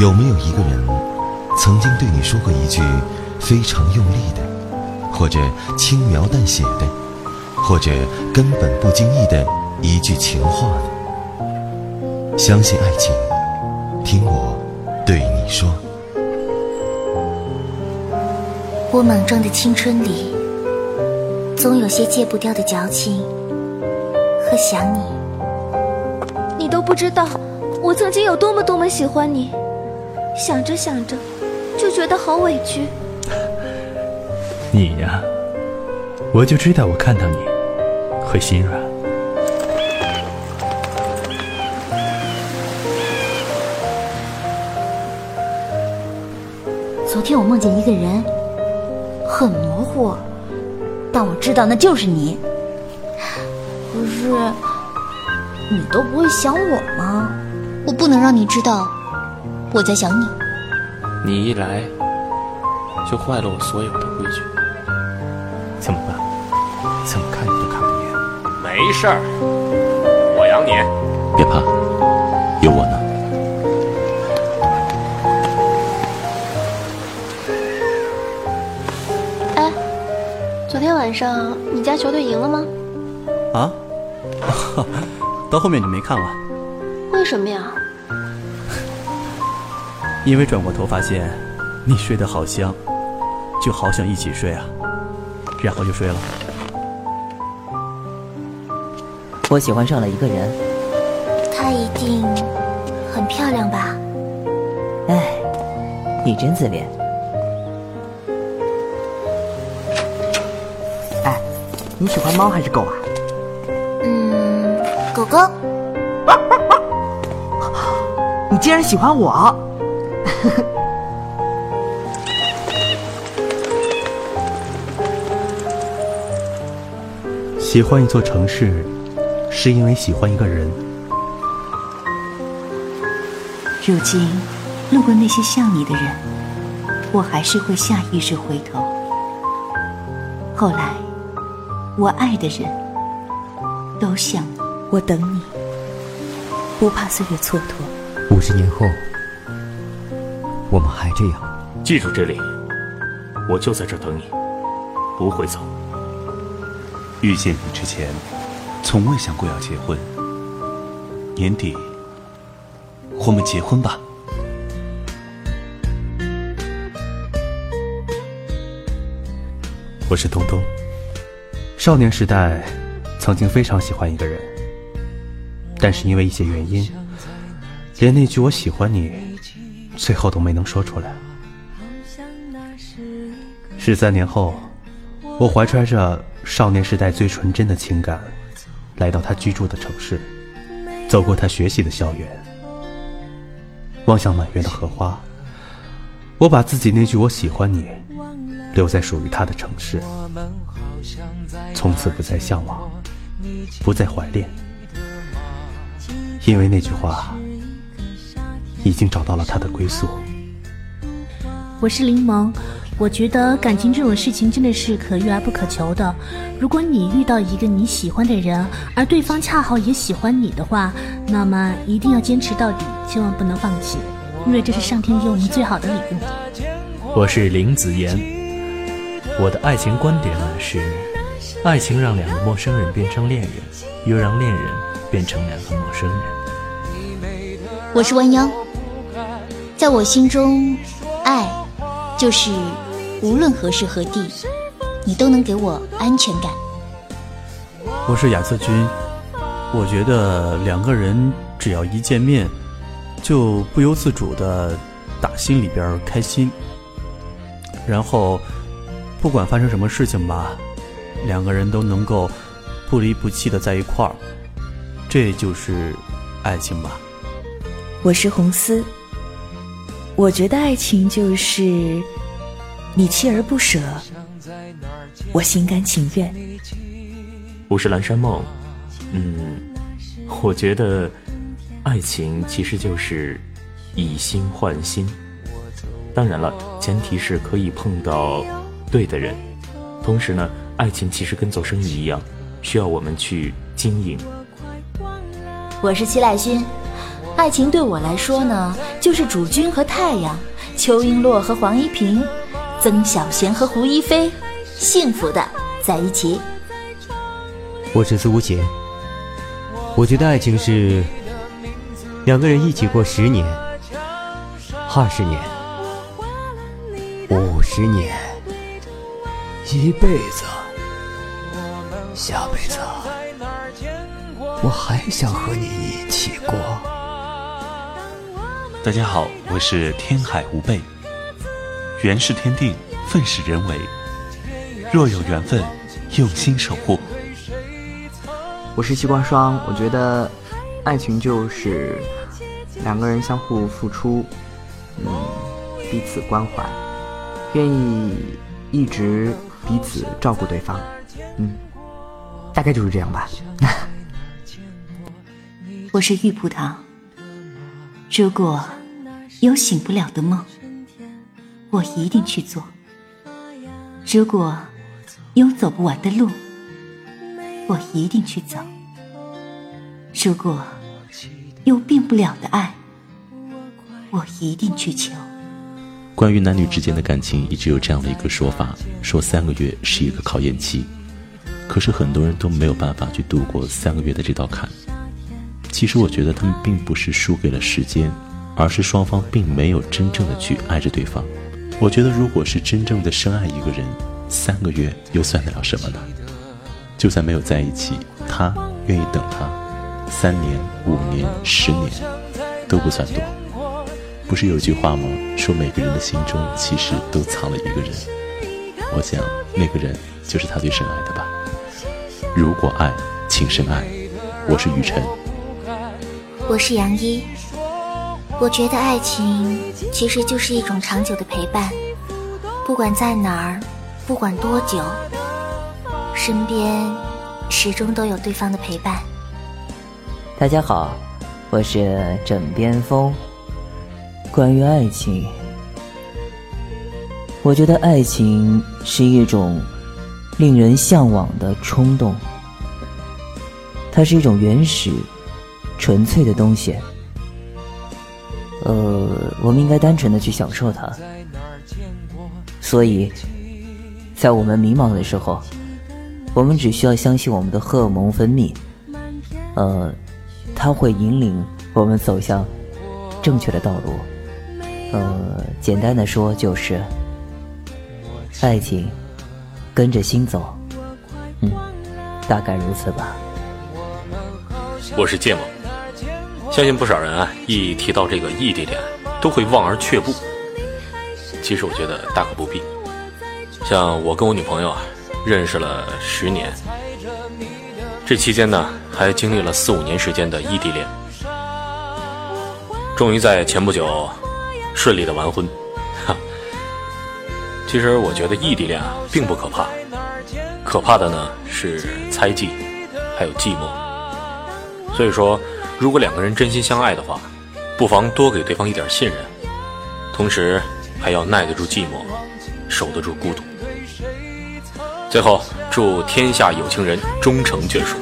有没有一个人，曾经对你说过一句非常用力的，或者轻描淡写的，或者根本不经意的一句情话呢？相信爱情，听我对你说。我莽撞的青春里，总有些戒不掉的矫情和想你。你都不知道，我曾经有多么多么喜欢你，想着想着，就觉得好委屈。你呀，我就知道我看到你会心软。昨天我梦见一个人。很模糊，但我知道那就是你。可是，你都不会想我吗？我不能让你知道我在想你。你一来，就坏了我所有的规矩。怎么办？怎么看你都看不厌。没事儿，我养你。别怕，有我呢。哎昨天晚上你家球队赢了吗？啊，到后面就没看了。为什么呀？因为转过头发现你睡得好香，就好想一起睡啊，然后就睡了。我喜欢上了一个人，她一定很漂亮吧？哎，你真自恋。哎你喜欢猫还是狗啊？你竟然喜欢我！喜欢一座城市，是因为喜欢一个人。如今，路过那些像你的人，我还是会下意识回头。后来。我爱的人，都像你。我等你，不怕岁月蹉跎。五十年后，我们还这样。记住这里，我就在这等你，不会走。遇见你之前，从未想过要结婚。年底，我们结婚吧。我是东东。少年时代，曾经非常喜欢一个人，但是因为一些原因，连那句“我喜欢你”最后都没能说出来。十三年后，我怀揣着少年时代最纯真的情感，来到他居住的城市，走过他学习的校园，望向满园的荷花。我把自己那句“我喜欢你”留在属于他的城市。从此不再向往，不再怀恋，因为那句话已经找到了他的归宿。我是柠檬，我觉得感情这种事情真的是可遇而不可求的。如果你遇到一个你喜欢的人，而对方恰好也喜欢你的话，那么一定要坚持到底，千万不能放弃，因为这是上天给我们最好的礼物。我是林子妍，我的爱情观点呢是。爱情让两个陌生人变成恋人，又让恋人变成两个陌生人。我是弯腰，在我心中，爱就是无论何时何地，你都能给我安全感。我是亚瑟君，我觉得两个人只要一见面，就不由自主的打心里边开心，然后不管发生什么事情吧。两个人都能够不离不弃的在一块儿，这就是爱情吧。我是红丝，我觉得爱情就是你锲而不舍，我心甘情愿。我是蓝山梦，嗯，我觉得爱情其实就是以心换心，当然了，前提是可以碰到对的人，同时呢。爱情其实跟做生意一样，需要我们去经营。我是齐乃勋，爱情对我来说呢，就是主君和太阳，邱璎珞和黄一平，曾小贤和胡一菲，幸福的在一起。我是苏无邪，我觉得爱情是两个人一起过十年、二十年、五十年、一辈子，下辈子。我还想和你一起过。大家好，我是天海无贝。缘是天定，份是人为。若有缘分，用心守护。我是西瓜霜。我觉得，爱情就是两个人相互付出，嗯，彼此关怀，愿意一直彼此照顾对方。嗯，大概就是这样吧。我是玉葡萄。如果有醒不了的梦，我一定去做；如果有走不完的路，我一定去走；如果有变不了的爱，我一定去求。关于男女之间的感情，一直有这样的一个说法：说三个月是一个考验期，可是很多人都没有办法去度过三个月的这道坎。其实我觉得他们并不是输给了时间，而是双方并没有真正的去爱着对方。我觉得如果是真正的深爱一个人，三个月又算得了什么呢？就算没有在一起，他愿意等他，三年、五年、十年都不算多。不是有句话吗？说每个人的心中其实都藏了一个人。我想那个人就是他最深爱的吧。如果爱，请深爱。我是雨辰。我是杨一，我觉得爱情其实就是一种长久的陪伴，不管在哪儿，不管多久，身边始终都有对方的陪伴。大家好，我是枕边风。关于爱情，我觉得爱情是一种令人向往的冲动，它是一种原始。纯粹的东西，呃，我们应该单纯的去享受它。所以，在我们迷茫的时候，我们只需要相信我们的荷尔蒙分泌，呃，它会引领我们走向正确的道路。呃，简单的说就是，爱情跟着心走，嗯，大概如此吧。我是芥末。相信不少人啊，一提到这个异地恋，都会望而却步。其实我觉得大可不必。像我跟我女朋友啊，认识了十年，这期间呢，还经历了四五年时间的异地恋，终于在前不久顺利的完婚。哈，其实我觉得异地恋啊，并不可怕，可怕的呢是猜忌，还有寂寞。所以说。如果两个人真心相爱的话，不妨多给对方一点信任，同时还要耐得住寂寞，守得住孤独。最后，祝天下有情人终成眷属。